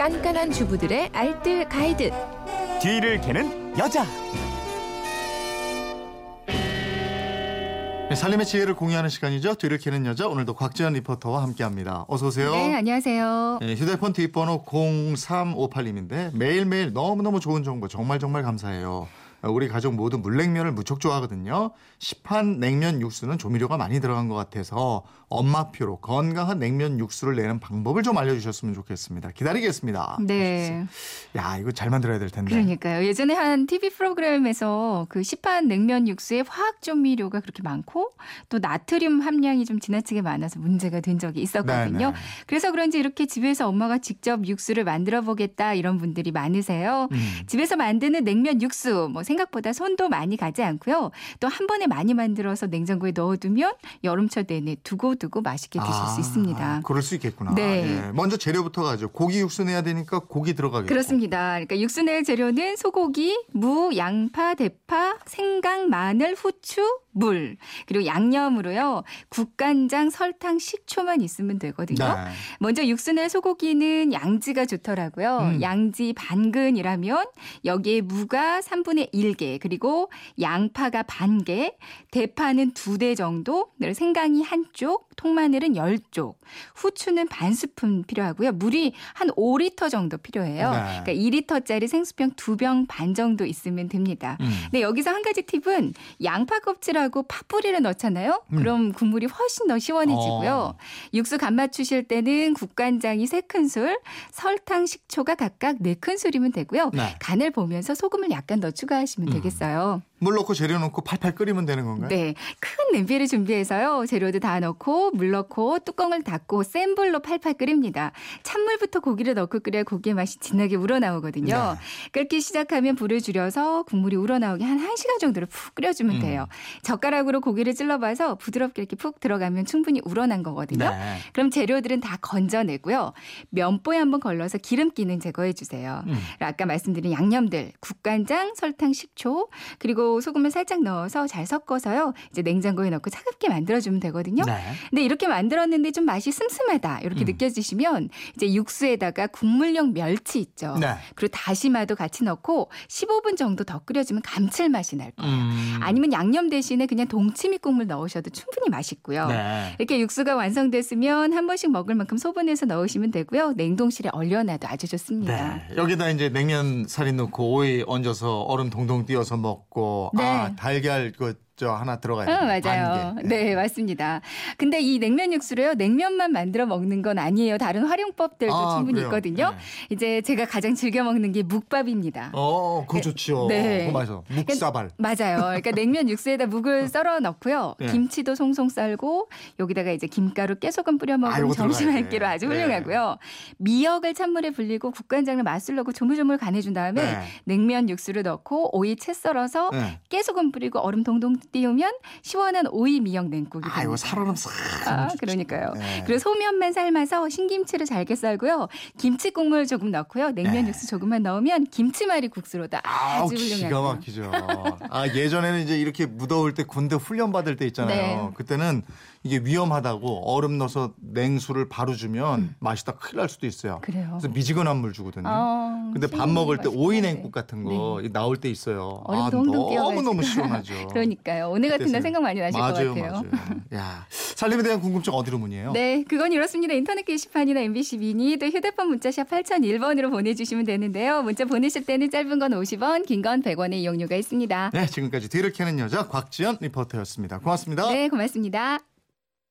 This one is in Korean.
깐깐한 주부들의 알뜰 가이드. 뒤를 캐는 여자. 네, 삶의 지혜를 공유하는 시간이죠. 뒤를 캐는 여자 오늘도 곽지연 리포터와 함께합니다. 어서 오세요. 네, 안녕하세요. 네, 휴대폰 뒷번호 0358님인데 매일매일 너무너무 좋은 정보 정말 정말 감사해요. 우리 가족 모두 물냉면을 무척 좋아하거든요. 시판 냉면 육수는 조미료가 많이 들어간 것 같아서 엄마표로 건강한 냉면 육수를 내는 방법을 좀 알려주셨으면 좋겠습니다. 기다리겠습니다. 네. 야 이거 잘 만들어야 될 텐데. 그러니까요. 예전에 한 TV 프로그램에서 그 시판 냉면 육수에 화학 조미료가 그렇게 많고 또 나트륨 함량이 좀 지나치게 많아서 문제가 된 적이 있었거든요. 네네. 그래서 그런지 이렇게 집에서 엄마가 직접 육수를 만들어 보겠다 이런 분들이 많으세요. 음. 집에서 만드는 냉면 육수 뭐 생각보다 손도 많이 가지 않고요. 또 한 번에 많이 만들어서 냉장고에 넣어두면 여름철 내내 두고두고 맛있게 드실 아, 수 있습니다. 그럴 수 있겠구나. 네. 예. 먼저 재료부터 가죠. 고기 육수 내야 되니까 고기 들어가겠고. 그렇습니다. 그러니까 육수 낼 재료는 소고기, 무, 양파, 대파, 생강, 마늘, 후추, 물 그리고 양념으로요. 국간장, 설탕, 식초만 있으면 되거든요. 네. 먼저 육수 낼 소고기는 양지가 좋더라고요. 음. 양지 반근이라면 여기에 무가 3분의 1개, 그리고 양파가 반 개, 대파는 두 대 정도, 생강이 한 쪽, 통마늘은 10쪽, 후추는 반 스푼 필요하고요. 물이 한 5리터 정도 필요해요. 네. 그러니까 2리터짜리 생수병 두 병 반 정도 있으면 됩니다. 음. 근데 여기서 한 가지 팁은 양파 껍질 하고 파뿌리를 넣잖아요. 음. 그럼 국물이 훨씬 더 시원해지고요. 어. 육수 간 맞추실 때는 국간장이 3큰술, 설탕, 식초가 각각 4큰술이면 되고요. 네. 간을 보면서 소금을 약간 더 추가하시면 음. 되겠어요. 물 넣고 재료 넣고 팔팔 끓이면 되는 건가요? 네. 큰 냄비를 준비해서요. 재료도 다 넣고 물 넣고 뚜껑을 닫고 센 불로 팔팔 끓입니다. 찬물부터 고기를 넣고 끓여야 고기의 맛이 진하게 우러나오거든요. 네. 끓기 시작하면 불을 줄여서 국물이 우러나오게 한 1시간 정도를 푹 끓여주면 음. 돼요. 젓가락으로 고기를 찔러봐서 부드럽게 이렇게 푹 들어가면 충분히 우러난 거거든요. 네. 그럼 재료들은 다 건져내고요. 면보에 한번 걸러서 기름기는 제거해 주세요. 음. 아까 말씀드린 양념들, 국간장, 설탕, 식초, 그리고 소금을 살짝 넣어서 잘 섞어서요. 이제 냉장고에 넣고 차갑게 만들어주면 되거든요. 네. 근데 이렇게 만들었는데 좀 맛이 슴슴하다 이렇게 음. 느껴지시면 이제 육수에다가 국물용 멸치 있죠. 네. 그리고 다시마도 같이 넣고 15분 정도 더 끓여주면 감칠맛이 날 거예요. 음. 아니면 양념 대신 에 그냥 동치미 국물 넣으셔도 충분히 맛있고요. 네. 이렇게 육수가 완성됐으면 한 번씩 먹을 만큼 소분해서 넣으시면 되고요. 냉동실에 얼려놔도 아주 좋습니다. 네. 여기다 이제 냉면 살이 넣고 오이 얹어서 얼음 동동 띄어서 먹고 네. 아 달걀 그 저 하나 들어가야 어, 돼요. 맞아요. 반 개. 네, 맞습니다. 근데 이 냉면 육수로요, 냉면만 만들어 먹는 건 아니에요. 다른 활용법들도 아, 충분히 그래요? 있거든요. 네. 이제 제가 가장 즐겨 먹는 게 묵밥입니다. 어, 그거 네. 좋지요. 네. 그거 맞아. 묵사발. 맞아요. 그러니까 냉면 육수에다 묵을 썰어 넣고요. 네. 김치도 송송 썰고 여기다가 이제 김가루, 깨소금 뿌려 아, 먹으면 요거 점심 들어가야 한 돼. 끼로 아주 네. 훌륭하고요. 미역을 찬물에 불리고 국간장을 맛을 넣고 조물조물 간해준 다음에 네. 냉면 육수를 넣고 오이 채 썰어서 네. 깨소금 뿌리고 얼음 동동 띄우면 시원한 오이 미역 냉국이 됩니다. 살얼음 싹. 아, 그러니까요. 네. 그리고 소면만 삶아서 신김치를 잘게 썰고요. 김치 국물 조금 넣고요. 냉면 네. 육수 조금만 넣으면 김치말이 국수로 다 아우 아주 기가 훌륭하고요. 막히죠. 아 예전에는 이제 이렇게 무더울 때 군대 훈련 받을 때 있잖아요. 네. 그때는 이게 위험하다고 얼음 넣어서 냉수를 바로 주면 맛이 다 큰일 날 수도 있어요. 음. 그래요. 그래서 미지근한 물 주거든요. 아, 근데 밥 먹을 때. 오이 냉국 같은 거 나올 때 있어요. 얼음 아, 너무. 너무 시원하죠. 그러니까 요. 오늘 같은 날. 생각 많이 나실 맞아요, 것 같아요. 맞아요. 야, 살림에 대한 궁금증 어디로 문의해요? 네, 그건 이렇습니다. 인터넷 게시판이나 MBC 미니 또 휴대폰 문자샵 8001번으로 보내주시면 되는데요. 문자 보내실 때는 짧은 건 50원, 긴 건 100원의 이용료가 있습니다. 네, 지금까지 뒤를 캐는 여자 곽지연 리포터였습니다. 고맙습니다. 네, 고맙습니다.